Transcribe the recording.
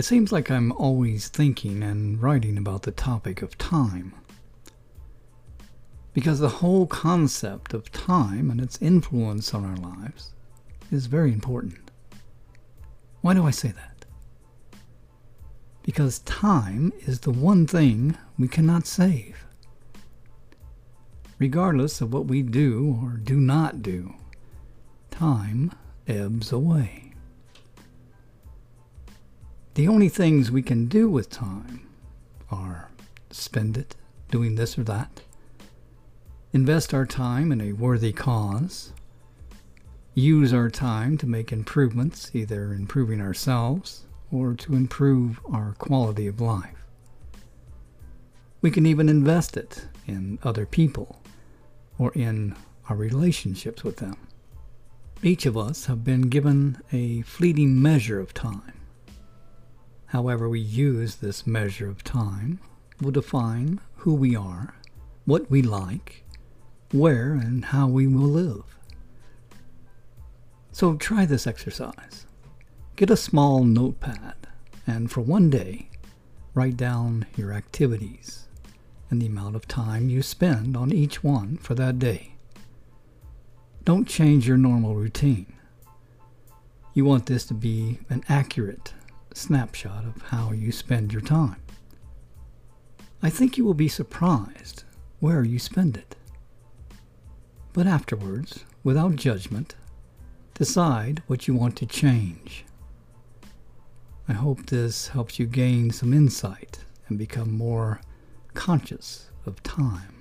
It seems like I'm always thinking and writing about the topic of time. Because the whole concept of time and its influence on our lives is very important. Why do I say that? Because time is the one thing we cannot save. Regardless of what we do or do not do, time ebbs away. The only things we can do with time are spend it doing this or that, invest our time in a worthy cause, use our time to make improvements, either improving ourselves or to improve our quality of life. We can even invest it in other people or in our relationships with them. Each of us have been given a fleeting measure of time. However, we use this measure of time will define who we are, what we like, where and how we will live. So try this exercise. Get a small notepad and for one day, write down your activities and the amount of time you spend on each one for that day. Don't change your normal routine. You want this to be an accurate snapshot of how you spend your time. I think you will be surprised where you spend it. But afterwards, without judgment, decide what you want to change. I hope this helps you gain some insight and become more conscious of time.